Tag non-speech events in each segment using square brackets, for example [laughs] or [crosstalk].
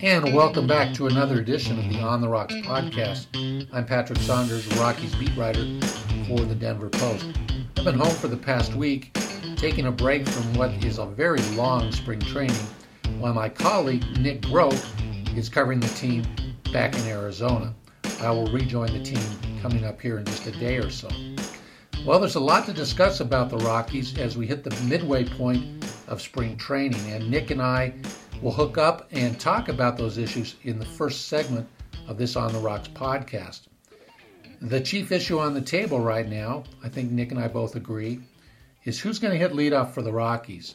And welcome back to another edition of the On the Rocks podcast. I'm Patrick Saunders, Rockies beat writer for the Denver Post. I've been home for the past week, taking a break from what is a very long spring training, while my colleague Nick Groke is covering the team back in Arizona. I will rejoin the team coming up here in just a day or so. Well, there's a lot to discuss about the Rockies as we hit the midway point of spring training, and Nick and I will hook up and talk about those issues in the first segment of this On the Rocks podcast. The chief issue on the table right now, I think Nick and I both agree, is who's going to hit leadoff for the Rockies.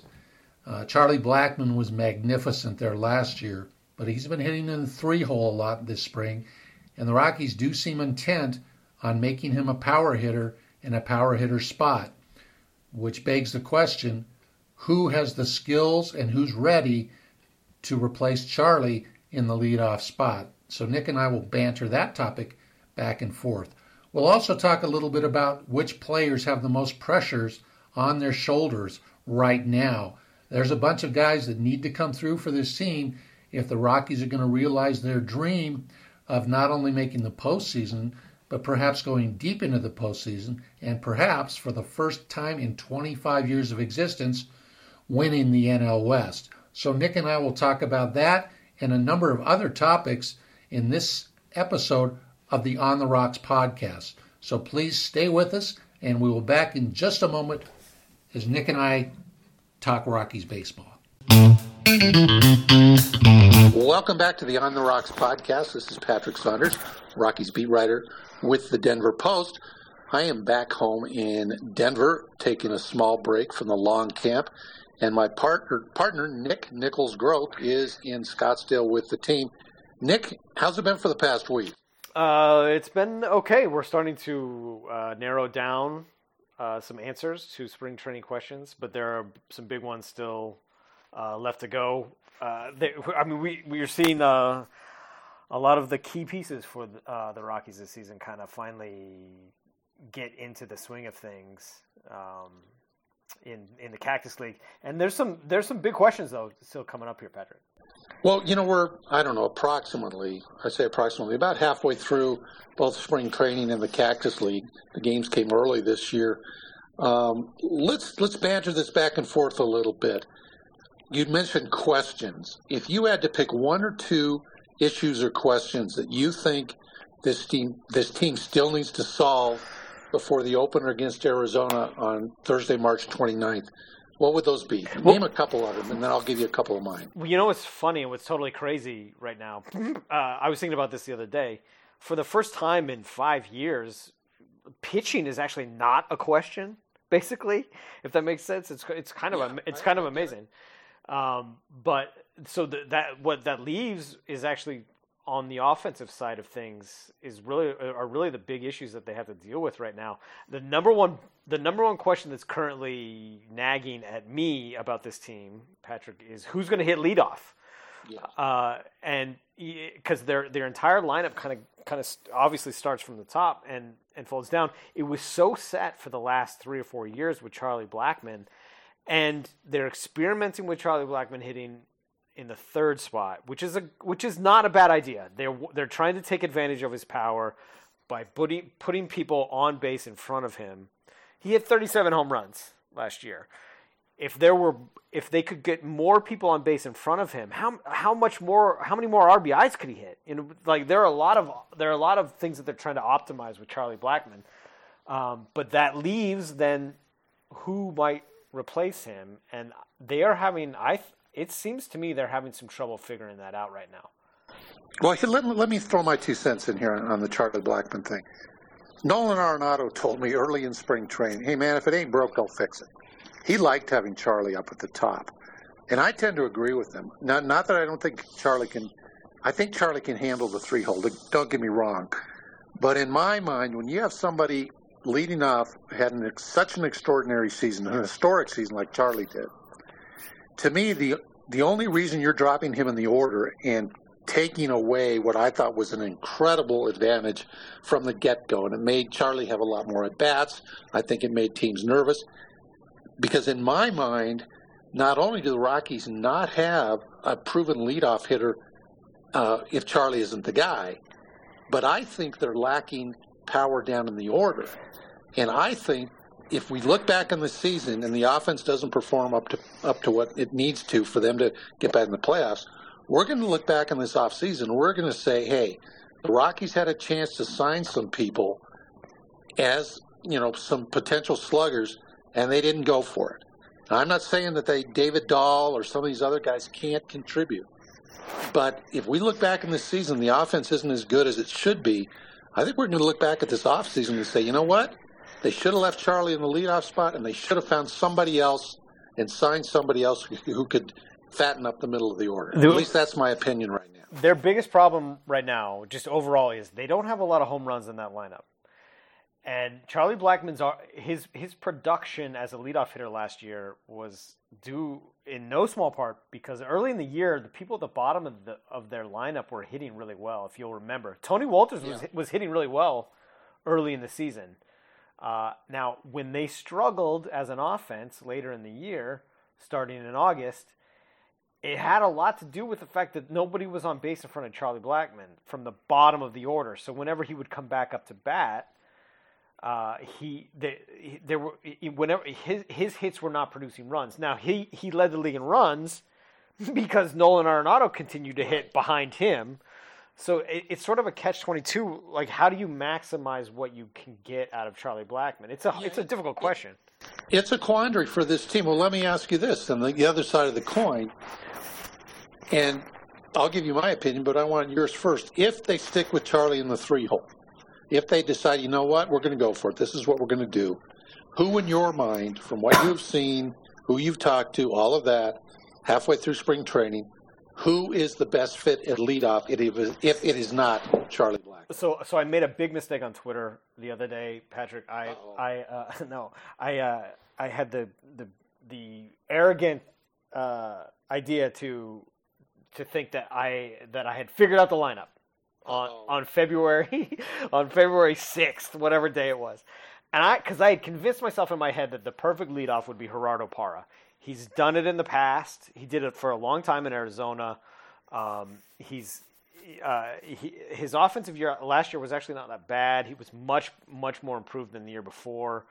Uh, Charlie Blackmon was magnificent there last year, but he's been hitting in the three hole a lot this spring, and the Rockies do seem intent on making him a power hitter in a power hitter spot, which begs the question who has the skills and who's ready to replace Charlie in the leadoff spot? So Nick and I will banter that topic back and forth. We'll also talk a little bit about which players have the most pressures on their shoulders right now. There's a bunch of guys that need to come through for this team if the Rockies are going to realize their dream of not only making the postseason, but perhaps going deep into the postseason, and perhaps for the first time in 25 years of existence, winning the NL West. So, Nick and I will talk about that and a number of other topics in this episode of the On the Rocks podcast. So, please stay with us, and we will be back in just a moment as Nick and I talk Rockies baseball. Welcome back to the On the Rocks podcast. This is Patrick Saunders, Rockies beat writer with the Denver Post. I am back home in Denver, taking a small break from the long camp, and my partner, partner Nick Nichols Groke, is in Scottsdale with the team. Nick, how's it been for the past week? Uh, it's been okay. We're starting to uh, narrow down uh, some answers to spring training questions, but there are some big ones still uh, left to go. Uh, they, I mean, we we are seeing uh, a lot of the key pieces for the, uh, the Rockies this season kind of finally get into the swing of things um, in in the Cactus League. And there's some there's some big questions though still coming up here, Patrick. Well, you know, we're I don't know approximately I say approximately about halfway through both spring training and the Cactus League. The games came early this year. Um, let's let's banter this back and forth a little bit. You mentioned questions. If you had to pick one or two issues or questions that you think this team this team still needs to solve before the opener against Arizona on Thursday, March 29th, what would those be? Name well, a couple of them, and then I'll give you a couple of mine. Well, you know what's funny and what's totally crazy right now? [laughs] Uh, I was thinking about this the other day. For the first time in five years, pitching is actually not a question. [laughs] Basically, if that makes sense, it's it's kind of yeah, it's kind of amazing. Um, but so the, that what that leaves is actually on the offensive side of things is really are really the big issues that they have to deal with right now. The number one the number one question that's currently nagging at me about this team, Patrick, is who's going to hit leadoff. Yeah. Uh, and because their their entire lineup kind of kind of obviously starts from the top and and folds down. It was so set for the last three or four years with Charlie Blackmon, and they're experimenting with Charlie Blackmon hitting in the third spot, which is a which is not a bad idea. They're they're trying to take advantage of his power by putting putting people on base in front of him. He hit 37 home runs last year. If there were if they could get more people on base in front of him, how how much more how many more RBIs could he hit? Know, like there are a lot of there are a lot of things that they're trying to optimize with Charlie Blackmon. Um, but that leaves then who might replace him, and they are having I it seems to me they're having some trouble figuring that out right now. Well, let, let me throw my two cents in here on, on the Charlie Blackmon thing. Nolan Arenado told me early in spring training, hey, man, if it ain't broke, don't fix it. He liked having Charlie up at the top. And I tend to agree with him. Not, not that I don't think Charlie can, I think Charlie can handle the three hole. Don't get me wrong. But in my mind, when you have somebody leading off, had an, such an extraordinary season, an historic season like Charlie did, to me, the the only reason you're dropping him in the order and taking away what I thought was an incredible advantage from the get go, and it made Charlie have a lot more at bats. I think it made teams nervous. because in my mind, not only do the Rockies not have a proven leadoff hitter uh, if Charlie isn't the guy, but I think they're lacking power down in the order. And I think if we look back on the season and the offense doesn't perform up to up to what it needs to for them to get back in the playoffs, we're going to look back on this offseason. We're going to say, hey, the Rockies had a chance to sign some people as you know some potential sluggers, and they didn't go for it. Now, I'm not saying that they David Dahl or some of these other guys can't contribute, but if we look back in this season, the offense isn't as good as it should be. I think we're going to look back at this offseason and say, you know what? They should have left Charlie in the leadoff spot, and they should have found somebody else and signed somebody else who could fatten up the middle of the order. At least that's my opinion right now. Their biggest problem right now, just overall, is they don't have a lot of home runs in that lineup. And Charlie Blackmon's his his production as a leadoff hitter last year was due in no small part because early in the year the people at the bottom of the of their lineup were hitting really well. If you'll remember, Tony Wolters was yeah. was hitting really well early in the season. Uh, now, when they struggled as an offense later in the year, starting in August, it had a lot to do with the fact that nobody was on base in front of Charlie Blackmon from the bottom of the order. So whenever he would come back up to bat, uh, he, they, he, there were whenever his his hits were not producing runs. Now he he led the league in runs [laughs] because Nolan Arenado continued to hit behind him. So it, it's sort of a catch twenty two. Like, how do you maximize what you can get out of Charlie Blackmon? It's a yeah, it's a difficult question. It's a quandary for this team. Well, let me ask you this: on the, the other side of the coin, and I'll give you my opinion, but I want yours first. If they stick with Charlie in the three hole, if they decide, you know what, we're going to go for it, this is what we're going to do, who in your mind, from what you've seen, who you've talked to, all of that, halfway through spring training, who is the best fit at leadoff if it is not Charlie Black? So, so I made a big mistake on Twitter the other day, Patrick. I, Uh-oh. I, uh, [laughs] no, I, uh, I had the the the arrogant uh, idea to to think that I that I had figured out the lineup on Uh-oh. on February [laughs] on February sixth, whatever day it was, and I because I had convinced myself in my head that the perfect leadoff would be Gerardo Parra. He's done it in the past. He did it for a long time in Arizona. Um, he's uh, he, his offensive year last year was actually not that bad. He was much much more improved than the year before.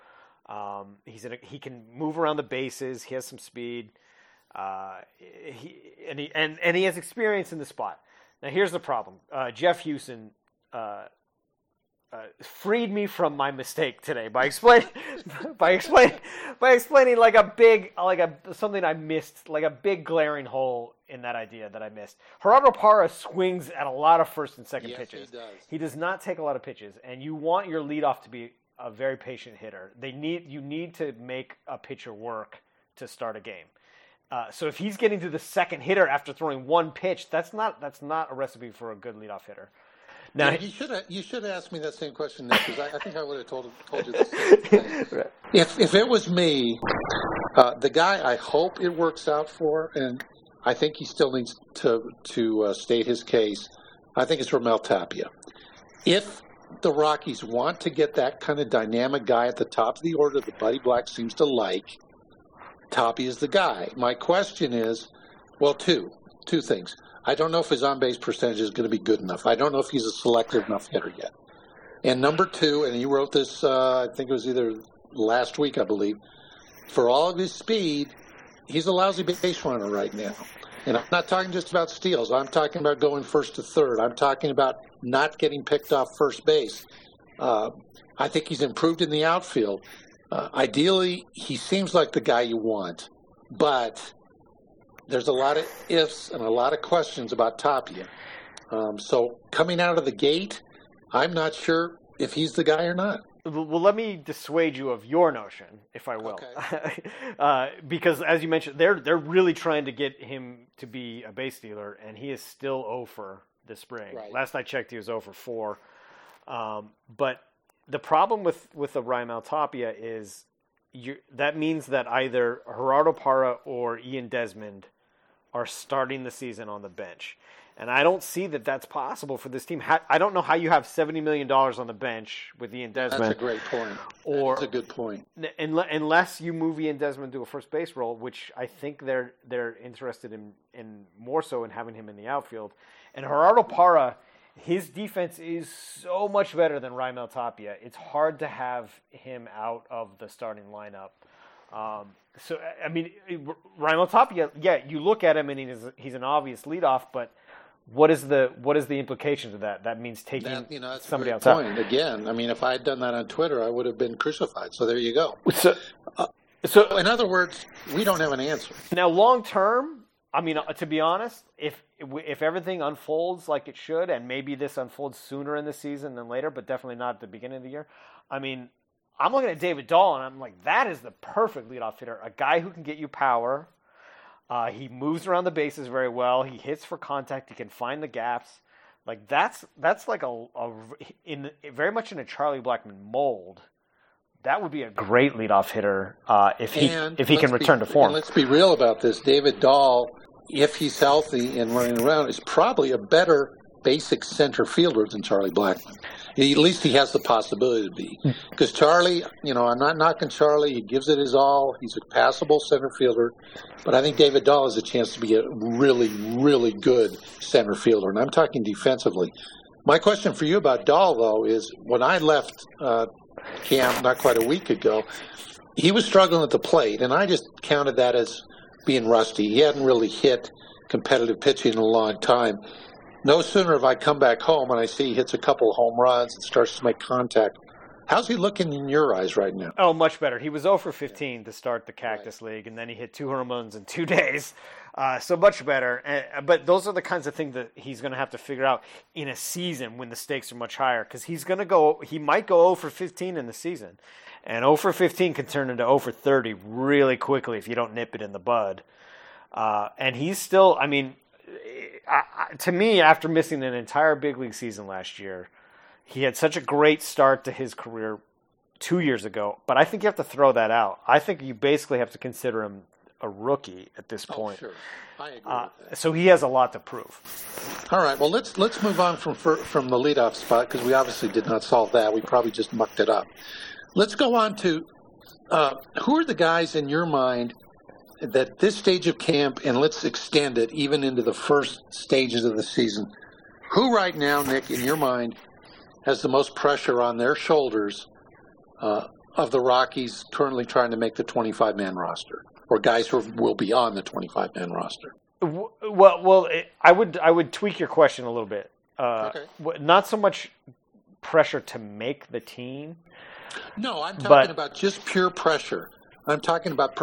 Um, he's a, he can move around the bases. He has some speed. Uh, he, and, he, and, and he has experience in the spot. Now, here's the problem uh, Jeff Houston uh, freed me from my mistake today by explaining [laughs] by explaining by explaining like a big like a something I missed like a big glaring hole in that idea that I missed. Gerardo Parra swings at a lot of first and second yes, pitches. He does. He does not take a lot of pitches, and you want your leadoff to be a very patient hitter. They need you need to make a pitcher work to start a game. Uh, so if he's getting to the second hitter after throwing one pitch, that's not that's not a recipe for a good leadoff hitter. Now yeah, you should have, you should asked me that same question because I, I, think I would have told told you the same thing. [laughs] right. If if it was me, uh, the guy I hope it works out for, and I think he still needs to to uh, state his case. I think it's Raimel Tapia. If the Rockies want to get that kind of dynamic guy at the top of the order that Buddy Black seems to like, Tapia is the guy. My question is, well, two two things. I don't know if his on base percentage is going to be good enough. I don't know if he's a selective enough hitter yet. And number two, and you wrote this, uh, I think it was either last week, I believe. For all of his speed, he's a lousy base runner right now. And I'm not talking just about steals. I'm talking about going first to third. I'm talking about not getting picked off first base. Uh, I think he's improved in the outfield. Uh, ideally, he seems like the guy you want, but there's a lot of ifs and a lot of questions about Tapia. Um, so coming out of the gate, I'm not sure if he's the guy or not. Well, let me dissuade you of your notion, if I will, okay. [laughs] uh, because as you mentioned, they're they're really trying to get him to be a base dealer, and he is still over this spring. Right. Last I checked, he was over 4. Um, but the problem with with the Raimel Tapia is you, that means that either Gerardo Parra or Ian Desmond are starting the season on the bench. And I don't see that that's possible for this team. I don't know how you have seventy million dollars on the bench with Ian Desmond. That's a great point. Or that's a good point. Unless you move Ian Desmond to a first base role, which I think they're they're interested in, in more so in having him in the outfield. And Gerardo Parra, his defense is so much better than Raimel Tapia. It's hard to have him out of the starting lineup. Um, so I mean, Tapia, yeah, you look at him and he's he's an obvious leadoff, but what is the what is the implications of that? That means taking that, you know, somebody else point. out. Again, I mean, if I had done that on Twitter, I would have been crucified. So there you go. So, uh, so in other words, we don't have an answer. Now, long term, I mean, uh, to be honest, if if everything unfolds like it should, and maybe this unfolds sooner in the season than later, but definitely not at the beginning of the year, I mean, I'm looking at David Dahl, and I'm like, that is the perfect leadoff hitter, a guy who can get you power uh, he moves around the bases very well. He hits for contact. He can find the gaps. Like that's that's like a, a in very much in a Charlie Blackmon mold. That would be a great leadoff hitter uh, if he and if he can return be, to form. let's be real about this. David Dahl, if he's healthy and running around, is probably a better basic center fielder than Charlie Blackmon. At least he has the possibility to be. Because Charlie, you know, I'm not knocking Charlie. He gives it his all. He's a passable center fielder. But I think David Dahl has a chance to be a really, really good center fielder. And I'm talking defensively. My question for you about Dahl, though, is when I left uh, camp not quite a week ago, he was struggling at the plate. And I just counted that as being rusty. He hadn't really hit competitive pitching in a long time. No sooner have I come back home and I see he hits a couple home runs and starts to make contact. How's he looking in your eyes right now? Oh, much better. He was 0 for 15 to start the Cactus right. League, and then he hit two home runs in two [laughs] days. Uh, so much better. Uh, but those are the kinds of things that he's going to have to figure out in a season when the stakes are much higher. Because he's going to go, he might go 0 for 15 in the season. And 0 for 15 can turn into 0 for 30 really quickly if you don't nip it in the bud. Uh, and he's still, I mean, I, to me, after missing an entire big league season last year, he had such a great start to his career two years ago. But I think you have to throw that out. I think you basically have to consider him a rookie at this oh, point. Oh, sure. I agree uh, so he has a lot to prove. All right. Well, let's let's move on from from the leadoff spot because we obviously did not solve that. We probably just mucked it up. Let's go on to uh, who are the guys in your mind that this stage of camp, and let's extend it even into the first stages of the season, who right now, Nick, in your mind, has the most pressure on their shoulders uh, of the Rockies currently trying to make the 25 man roster, or guys who will be on the 25 man roster? Well, well, I would I would tweak your question a little bit. Uh, okay. Not so much pressure to make the team. No, I'm talking but, about just pure pressure. I'm talking about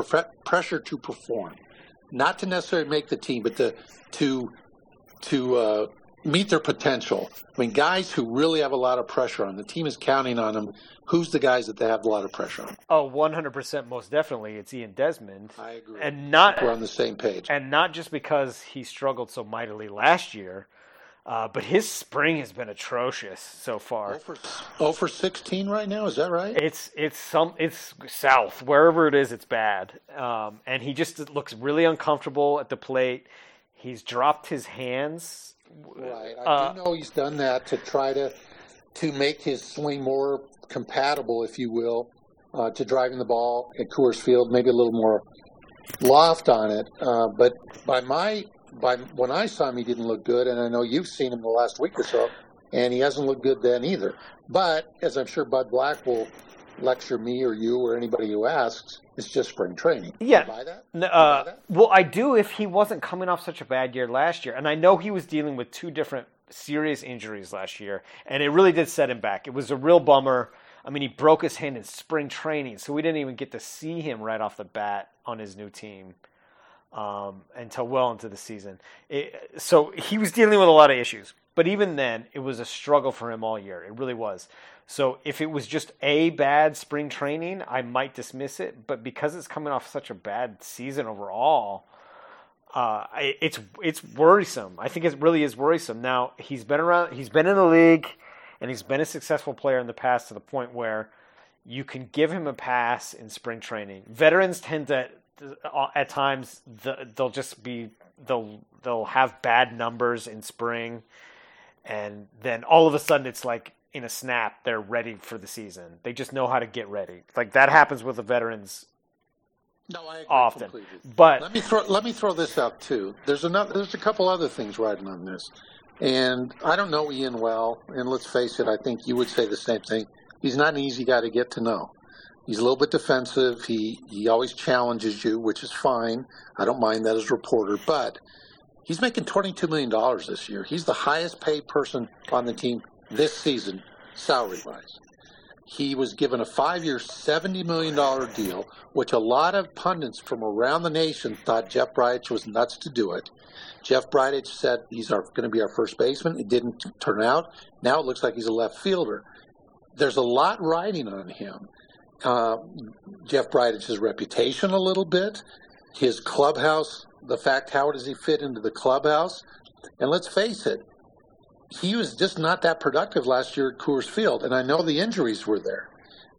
pressure to perform, not to necessarily make the team, but to to to uh, meet their potential. I mean, guys who really have a lot of pressure on the team is counting on them. Who's the guys that they have a lot of pressure on? Oh, 100% most definitely. It's Ian Desmond. I agree. And not we're on the same page. And not just because he struggled so mightily last year, uh, but his spring has been atrocious so far. Oh for, oh for 16 right now, is that right? It's it's some it's south wherever it is, it's bad. Um, and he just looks really uncomfortable at the plate. He's dropped his hands. Right, I uh, do know he's done that to try to to make his swing more compatible, if you will, uh, to driving the ball at Coors Field, maybe a little more loft on it. Uh, but by my by when I saw him, he didn't look good, and I know you've seen him the last week or so, and he hasn't looked good then either. But as I'm sure Bud Black will lecture me or you or anybody who asks, it's just spring training. Yeah. buy that? Uh, buy that? Well, I do if he wasn't coming off such a bad year last year, and I know he was dealing with two different serious injuries last year, and it really did set him back. It was a real bummer. I mean, he broke his hand in spring training, so we didn't even get to see him right off the bat on his new team um, until well into the season. It, so he was dealing with a lot of issues. But even then, it was a struggle for him all year. It really was. So if it was just a bad spring training, I might dismiss it. But because it's coming off such a bad season overall, uh, it's it's worrisome. I think it really is worrisome. Now he's been around. He's been in the league, and he's been a successful player in the past to the point where you can give him a pass in spring training. Veterans tend to Uh, at times the, they'll just be they'll they'll have bad numbers in spring, and then all of a sudden it's like in a snap they're ready for the season. They just know how to get ready. Like that happens with the veterans no, I often. completely. But Let me throw let me throw this out too. There's another there's a couple other things riding on this. And I don't know Ian well, and let's face it, I think you would say the same thing. He's not an easy guy to get to know. He's a little bit defensive. He he always challenges you, which is fine. I don't mind that as a reporter, but he's making twenty two million dollars this year. He's the highest paid person on the team this season, salary wise. He was given a five year, $70 million deal, which a lot of pundits from around the nation thought Jeff Bridich was nuts to do it. Jeff Bridich said he's going to be our first baseman. It didn't turn out. Now it looks like he's a left fielder. There's a lot riding on him. Uh, Jeff Bridich's reputation a little bit, his clubhouse, the fact how does he fit into the clubhouse, and let's face it, he was just not that productive last year at Coors Field, and I know the injuries were there.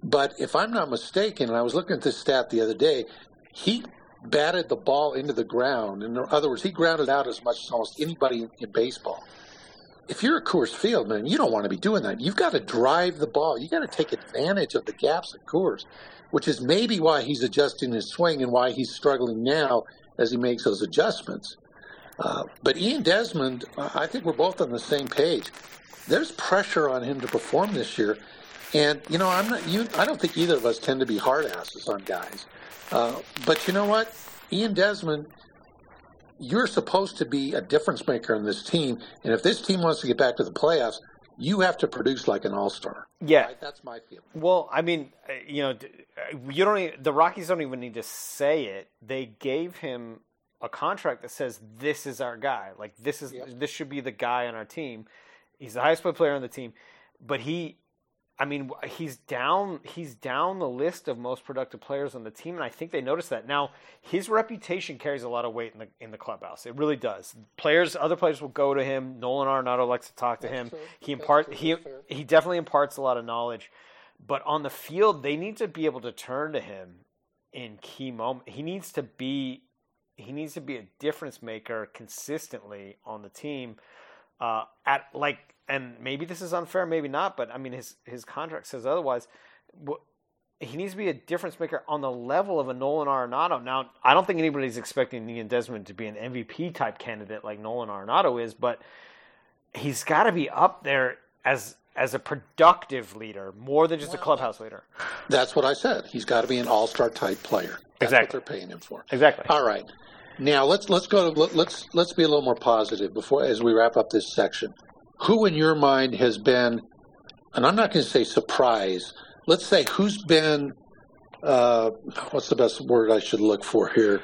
But if I'm not mistaken, and I was looking at this stat the other day, he batted the ball into the ground. In other words, he grounded out as much as almost anybody in baseball. If you're at Coors Field, man, you don't want to be doing that. You've got to drive the ball. You got to take advantage of the gaps at Coors, which is maybe why he's adjusting his swing and why he's struggling now as he makes those adjustments. Uh, but Ian Desmond, I think we're both on the same page. There's pressure on him to perform this year, and you know, I'm not. You, I don't think either of us tend to be hard asses on guys. Uh, but you know what, Ian Desmond, you're supposed to be a difference maker in this team, and if this team wants to get back to the playoffs, you have to produce like an all star. Yeah, right? that's my feeling. Well, I mean, uh, you know, you don't. Even, the Rockies don't even need to say it. They gave him a contract that says this is our guy. Like this is yep. this should be the guy on our team. He's the highest paid player on the team, but he, I mean, he's down. He's down the list of most productive players on the team, and I think they noticed that. Now his reputation carries a lot of weight in the in the clubhouse. It really does. Players, other players will go to him. Nolan Arenado likes to talk to That's him. True. He impart he he definitely imparts a lot of knowledge, but on the field they need to be able to turn to him in key moments. He needs to be he needs to be a difference maker consistently on the team. Uh, at like, and maybe this is unfair, maybe not, but I mean, his his contract says otherwise. He needs to be a difference maker on the level of a Nolan Arenado. Now, I don't think anybody's expecting Ian Desmond to be an MVP type candidate like Nolan Arenado is, but he's got to be up there as as a productive leader, more than just well, a clubhouse leader. That's what I said. He's got to be an all star type player. That's exactly. what they're paying him for. Exactly. All right. Now let's let's go to let's let's be a little more positive before as we wrap up this section. Who in your mind has been, and I'm not going to say surprise. Let's say who's been, uh, what's the best word I should look for here?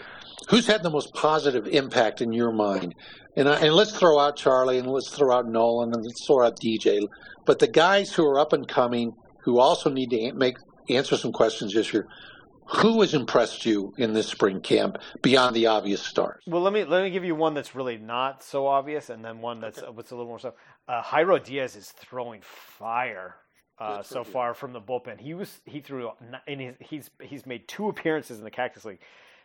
Who's had the most positive impact in your mind? And I, and let's throw out Charlie and let's throw out Nolan and let's throw out DJ. But the guys who are up and coming who also need to make answer some questions this year. Who has impressed you in this spring camp beyond the obvious stars? Well, let me let me give you one that's really not so obvious, and then one that's okay. what's a little more so. Uh, Jairo Diaz is throwing fire uh, so far from the bullpen. He was he threw in his he's he's made two appearances in the Cactus League.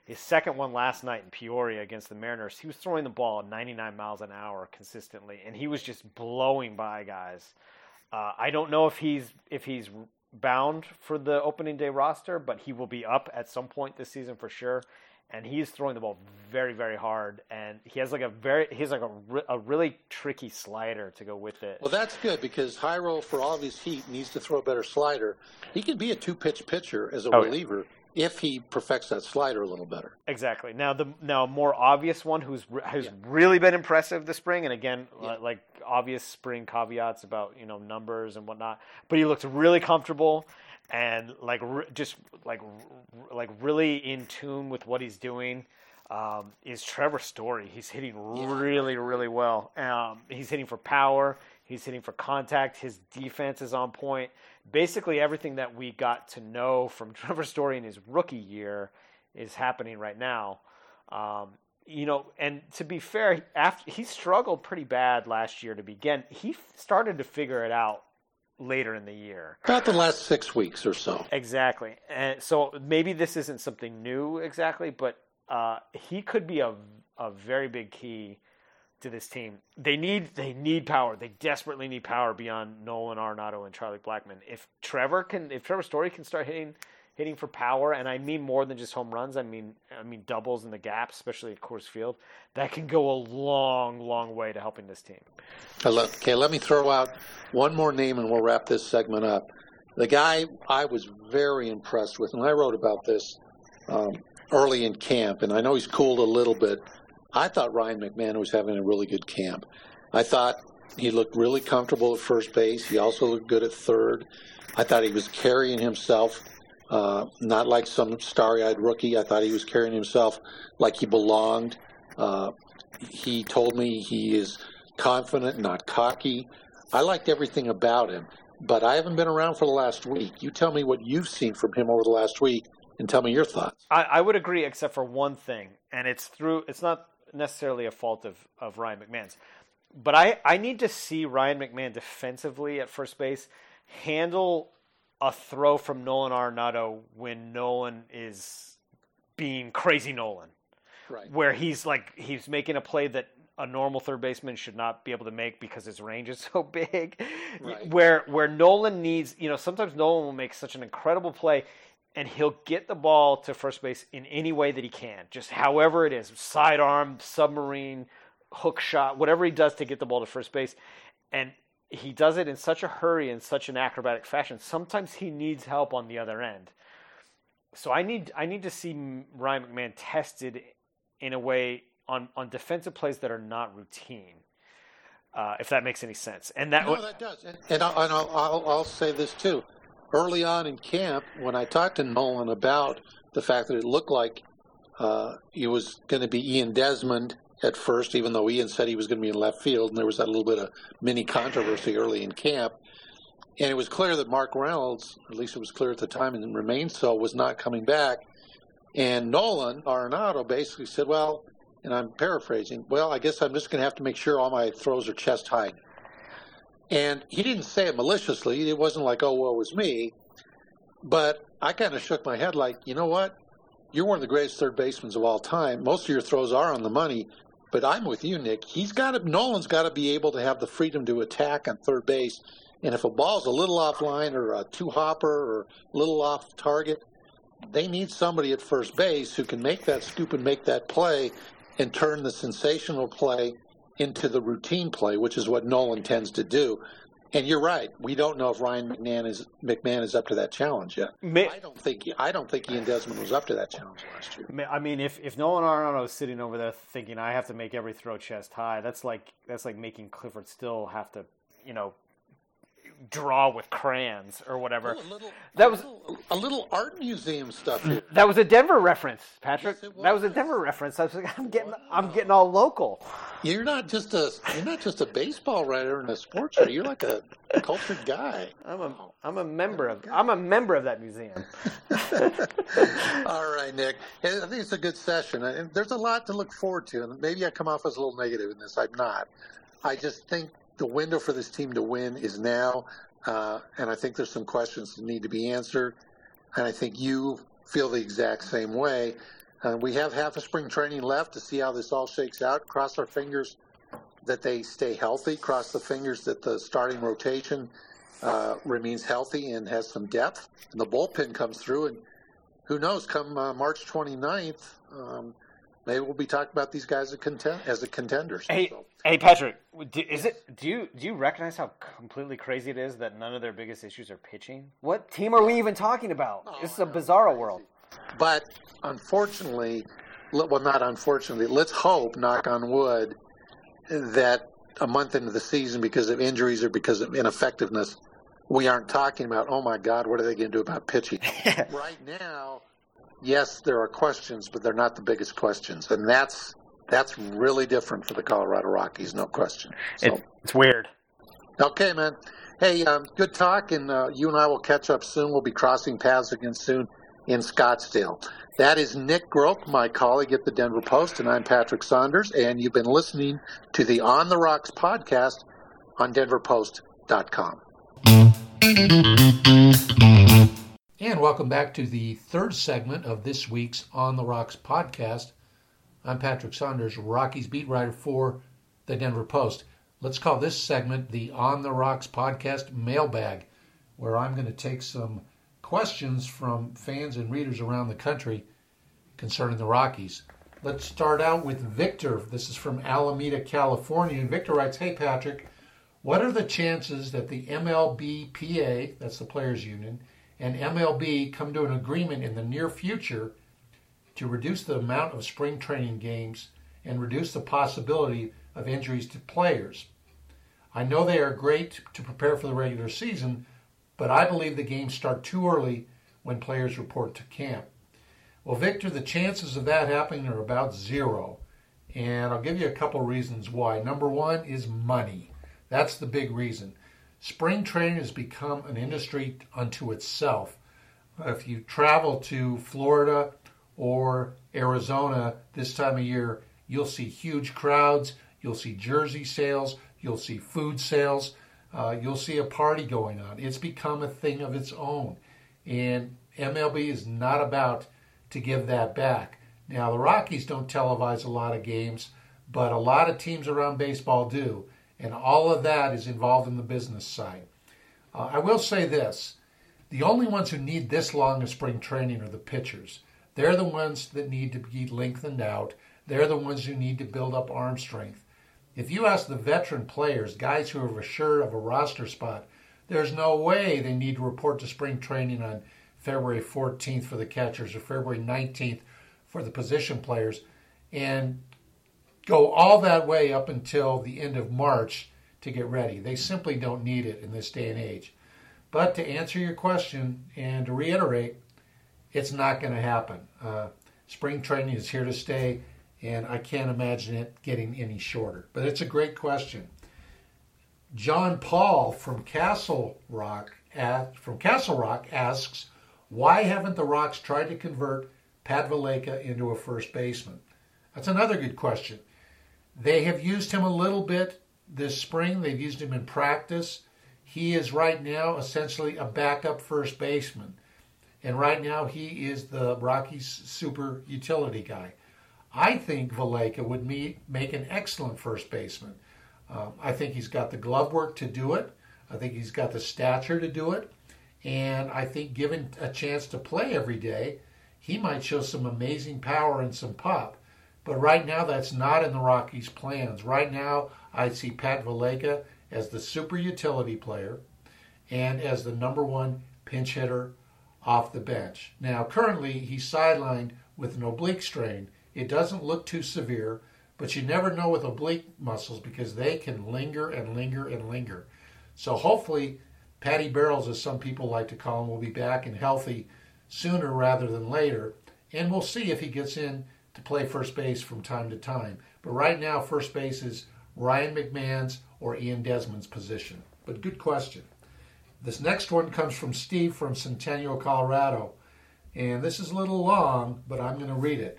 His second one last night in Peoria against the Mariners. He was throwing the ball at 99 miles an hour consistently, and he was just blowing by guys. Uh, I don't know if he's if he's bound for the opening day roster, but he will be up at some point this season for sure. And he's throwing the ball very, very hard, and he has like a very, he's like a, a really tricky slider to go with it. Well, that's good because Jairo, for all of his heat, needs to throw a better slider. He can be a two-pitch pitcher as a oh, reliever. Yeah if he perfects that slider a little better. Exactly. Now the now more obvious one who's who's yeah. really been impressive this spring, and again yeah. like obvious spring caveats about you know numbers and whatnot, but he looks really comfortable and like re- just like like really in tune with what he's doing. Um, is Trevor Story? He's hitting yeah. really really well. Um, he's hitting for power. He's hitting for contact. His defense is on point. Basically, everything that we got to know from [laughs] Trevor Story in his rookie year is happening right now. Um, you know, and to be fair, after he struggled pretty bad last year to begin, he started to figure it out later in the year. About the last six weeks or so. Exactly. And so maybe this isn't something new exactly, but uh, he could be a, a very big key to this team. They need they need power. They desperately need power beyond Nolan Arenado and Charlie Blackmon. If Trevor can if Trevor Story can start hitting hitting for power, and I mean more than just home runs. I mean I mean doubles in the gap, especially at Coors Field. That can go a long, long way to helping this team. Okay, let me throw out one more name, and we'll wrap this segment up. The guy I was very impressed with, and I wrote about this um, early in camp, and I know he's cooled a little bit. I thought Ryan McMahon was having a really good camp. I thought he looked really comfortable at first base. He also looked good at third. I thought he was carrying himself uh, not like some starry-eyed rookie. I thought he was carrying himself like he belonged. Uh, he told me he is confident, not cocky. I liked everything about him, but I haven't been around for the last week. You tell me what you've seen from him over the last week, and tell me your thoughts. I, I would agree, except for one thing, and it's through. It's not necessarily a fault of, of Ryan McMahon's, but I, I need to see Ryan McMahon defensively at first base handle a throw from Nolan Arenado when Nolan is being crazy Nolan. Right. Where he's like he's making a play that a normal third baseman should not be able to make because his range is [laughs] so big. Right. Where where Nolan needs, you know, sometimes Nolan will make such an incredible play and he'll get the ball to first base in any way that he can. Just however it is, sidearm, submarine, hook shot, whatever he does to get the ball to first base. And he does it in such a hurry in such an acrobatic fashion. Sometimes he needs help on the other end. So I need I need to see Ryan McMahon tested in a way on on defensive plays that are not routine. Uh, if that makes any sense, and that no, that does. And, and, I'll, and I'll, I'll, I'll say this too. Early on in camp, when I talked to Nolan about the fact that it looked like uh, it was going to be Ian Desmond at first, even though Ian said he was going to be in left field, and there was that little bit of mini controversy early in camp. And it was clear that Mark Reynolds, at least it was clear at the time and remained so, was not coming back. And Nolan Arenado basically said, well, and I'm paraphrasing, well, I guess I'm just going to have to make sure all my throws are chest high. And he didn't say it maliciously. It wasn't like, oh, well, it was me. But I kind of shook my head like, you know what? You're one of the greatest third basemen of all time. Most of your throws are on the money. But I'm with you, Nick. He's got to, Nolan's got to be able to have the freedom to attack on third base. And if a ball's a little offline or a two hopper or a little off target, they need somebody at first base who can make that scoop and make that play and turn the sensational play into the routine play, which is what Nolan tends to do. And you're right. We don't know if Ryan McMahon is McMahon is up to that challenge yet. May, I don't think he, I don't think Ian Desmond was up to that challenge last year. I mean, if if Nolan Arenado is sitting over there thinking I have to make every throw chest high, that's like that's like making Clyfford Still have to, you know, draw with crayons or whatever. Oh, a little, that a was little, a little art museum stuff here. that was a Denver reference, Patrick. Yes, it That was a. Denver reference. I was like, I'm getting I'm getting all local. You're not just a you're not just a baseball writer and a sports writer. You're like a cultured guy. I'm a I'm a member of I'm a member of that museum. [laughs] All right, Nick. I think it's a good session. And there's a lot to look forward to. And maybe I come off as a little negative in this. I'm not. I just think the window for this team to win is now. Uh, and I think there's some questions that need to be answered. And I think you feel the exact same way. Uh, we have half a spring training left to see how this all shakes out. Cross our fingers that they stay healthy. Cross the fingers that the starting rotation uh, remains healthy and has some depth. And the bullpen comes through. And who knows, come uh, March 29th, um, maybe we'll be talking about these guys as, content- as a contenders. Hey, So, hey, Patrick, do, is it? Do you do you recognize how completely crazy it is that none of their biggest issues are pitching? What team are we even talking about? Oh, this is a bizarro world. but unfortunately, well, not unfortunately, let's hope, knock on wood, that a month into the season, because of injuries or because of ineffectiveness, we aren't talking about, oh my God, what are they going to do about pitching? [laughs] right now, yes, there are questions, but they're not the biggest questions, and that's that's really different for the Colorado Rockies, no question. So, It, it's weird. okay, man. Hey, um, good talk, and uh, you and I will catch up soon. We'll be crossing paths again soon in Scottsdale. That is Nick Groke, my colleague at the Denver Post, and I'm Patrick Saunders, and you've been listening to the On the Rocks podcast on denverpost.com. And welcome back to the third segment of this week's On the Rocks podcast. I'm Patrick Saunders, Rockies beat writer for the Denver Post. Let's call this segment the On the Rocks podcast mailbag, where I'm going to take some questions from fans and readers around the country concerning the Rockies. Let's start out with Victor. This is from Alameda, California. And Victor writes Hey, Patrick, what are the chances that the MLBPA, that's the Players Union, and MLB come to an agreement in the near future to reduce the amount of spring training games and reduce the possibility of injuries to players? I know they are great to prepare for the regular season, but I believe the games start too early when players report to camp. Well, Victor, the chances of that happening are about zero. And I'll give you a couple reasons why. Number one is money. That's the big reason. Spring training has become an industry unto itself. If you travel to Florida or Arizona this time of year, you'll see huge crowds, you'll see jersey sales, you'll see food sales, uh, you'll see a party going on. It's become a thing of its own. And MLB is not about to give that back. Now, the Rockies don't televise a lot of games, but a lot of teams around baseball do. And all of that is involved in the business side. Uh, I will say this the only ones who need this long of spring training are the pitchers. They're the ones that need to be lengthened out. They're the ones who need to build up arm strength. If you ask the veteran players, guys who are assured of a roster spot, there's no way they need to report to spring training on February 14th for the catchers or February 19th for the position players and go all that way up until the end of March to get ready. They simply don't need it in this day and age. But to answer your question and to reiterate, it's not going to happen. Uh, spring training is here to stay, and I can't imagine it getting any shorter. But it's a great question. John Paul from Castle Rock from Castle Rock asks, why haven't the Rocks tried to convert Pat Valaika into a first baseman? That's another good question. They have used him a little bit this spring. They've used him in practice. He is right now essentially a backup first baseman. And right now he is the Rockies super utility guy. I think Valaika would meet, make an excellent first baseman. Um, I think he's got the glove work to do it. I think he's got the stature to do it. And I think given a chance to play every day, he might show some amazing power and some pop. But right now, that's not in the Rockies' plans. Right now, I see Pat Valaika as the super utility player and as the number one pinch hitter off the bench. Now, currently, he's sidelined with an oblique strain. It doesn't look too severe, but you never know with oblique muscles because they can linger and linger and linger. So hopefully, Patty Barrels, as some people like to call him, will be back and healthy sooner rather than later. And we'll see if he gets in to play first base from time to time. But right now, first base is Ryan McMahon's or Ian Desmond's position. But good question. This next one comes from Steve from Centennial, Colorado. And this is a little long, but I'm going to read it.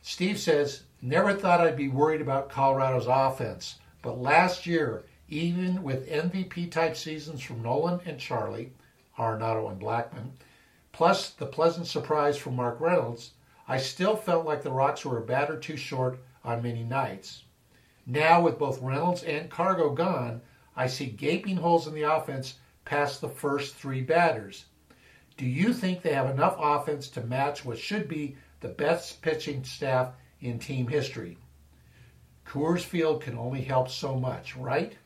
Steve says, Never thought I'd be worried about Colorado's offense, but last year, even with MVP type seasons from Nolan and Charlie, Arenado and Blackmon, plus the pleasant surprise from Mark Reynolds, I still felt like the Rocks were a batter too short on many nights. Now, with both Reynolds and Cargo gone, I see gaping holes in the offense past the first three batters. Do you think they have enough offense to match what should be the best pitching staff in team history? Coors Field can only help so much, right?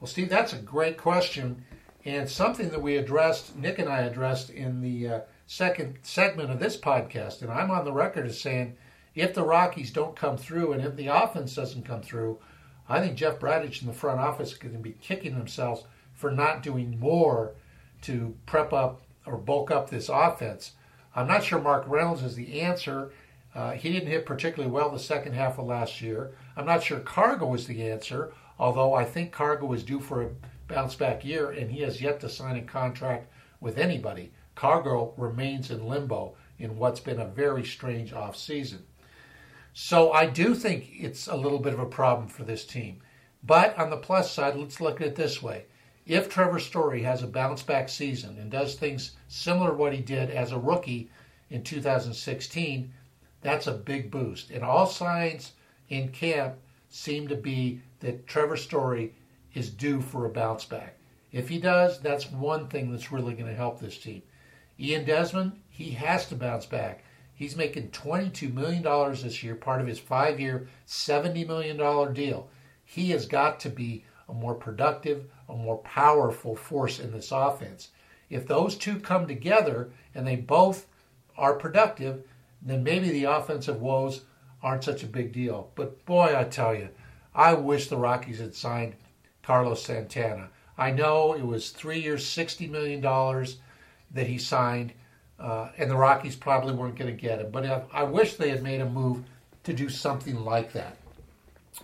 Well, Steve, that's a great question and something that we addressed, Nick and I addressed in the uh, second segment of this podcast, and I'm on the record as saying if the Rockies don't come through and if the offense doesn't come through, I think Jeff Bridich and the front office are going to be kicking themselves for not doing more to prep up or bulk up this offense. I'm not sure Mark Reynolds is the answer. Uh, he didn't hit particularly well the second half of last year. I'm not sure Cargo is the answer, although I think Cargo is due for a bounce back year and he has yet to sign a contract with anybody. Cargo remains in limbo in what's been a very strange off season. So I do think it's a little bit of a problem for this team. But on the plus side, let's look at it this way. If Trevor Story has a bounce back season and does things similar to what he did as a rookie in 2016, that's a big boost. And all signs in camp seem to be that Trevor Story is due for a bounce back. If he does, that's one thing that's really going to help this team. Ian Desmond, he has to bounce back. He's making $22 million this year, part of his five year, $70 million deal. He has got to be a more productive, a more powerful force in this offense. If those two come together and they both are productive, then maybe the offensive woes aren't such a big deal. But boy, I tell you, I wish the Rockies had signed Carlos Santana. I know it was three years, $60 million that he signed, uh, and the Rockies probably weren't going to get him. But I, I wish they had made a move to do something like that.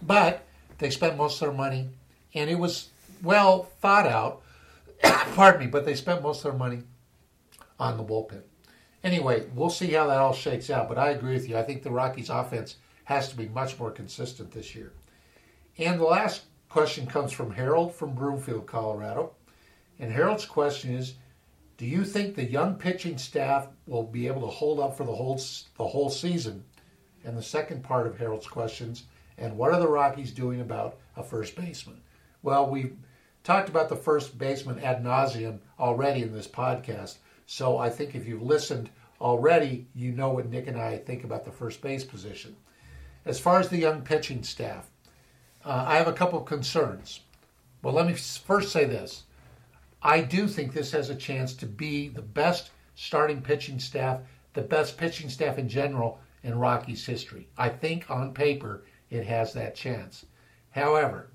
But they spent most of their money, and it was well thought out. [coughs] Pardon me, but they spent most of their money on the bullpen. Anyway, we'll see how that all shakes out. But I agree with you. I think the Rockies' offense has to be much more consistent this year. And the last question comes from Harold from Broomfield, Colorado. And Harold's question is Do you think the young pitching staff will be able to hold up for the whole, the whole season? And the second part of Harold's questions and what are the Rockies doing about a first baseman? Well, we've talked about the first baseman ad nauseum already in this podcast. So I think if you've listened already, you know what Nick and I think about the first base position. As far as the young pitching staff, uh, I have a couple of concerns. Well, let me first say this. I do think this has a chance to be the best starting pitching staff, the best pitching staff in general in Rockies history. I think on paper it has that chance. However,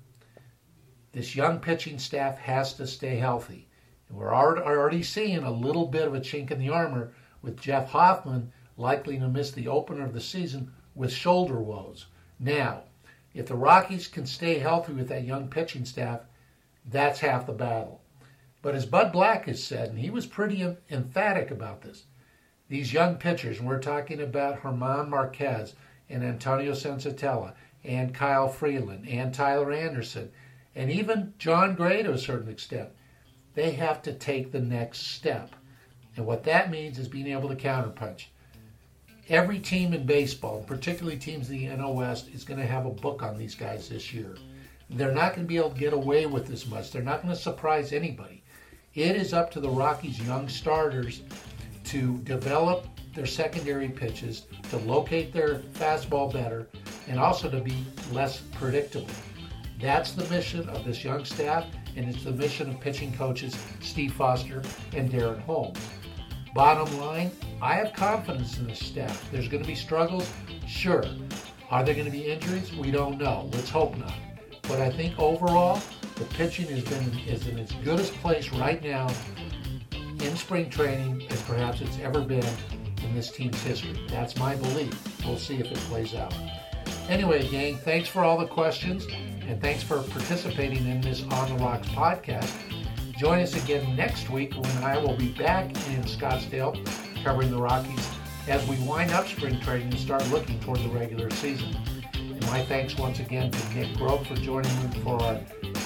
this young pitching staff has to stay healthy. And we're already seeing a little bit of a chink in the armor with Jeff Hoffman likely to miss the opener of the season with shoulder woes. Now, if the Rockies can stay healthy with that young pitching staff, that's half the battle. But as Bud Black has said, and he was pretty emphatic about this, these young pitchers, and we're talking about German Marquez and Antonio Senzatela and Kyle Freeland and Tyler Anderson and even Jon Gray to a certain extent, they have to take the next step. And what that means is being able to counterpunch. Every team in baseball, particularly teams in the NL West, is going to have a book on these guys this year. They're not going to be able to get away with this much. They're not going to surprise anybody. It is up to the Rockies' young starters to develop their secondary pitches, to locate their fastball better, and also to be less predictable. That's the mission of this young staff, and it's the mission of pitching coaches Steve Foster and Darren Holmes. Bottom line, I have confidence in this staff. There's going to be struggles, sure. Are there going to be injuries? We don't know. Let's hope not. But I think overall, the pitching has been is in its goodest place right now in spring training as perhaps it's ever been in this team's history. That's my belief. We'll see if it plays out. Anyway, gang, thanks for all the questions and thanks for participating in this On the Rocks podcast. Join us again next week when I will be back in Scottsdale covering the Rockies as we wind up spring training and start looking toward the regular season. And my thanks once again to Nick Groke for joining me for our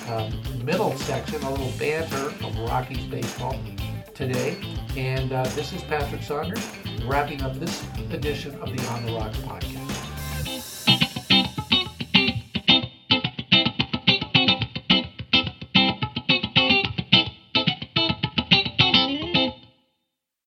um, middle section, a little banter of Rockies baseball today. And uh, this is Patrick Saunders wrapping up this edition of the On the Rocks podcast.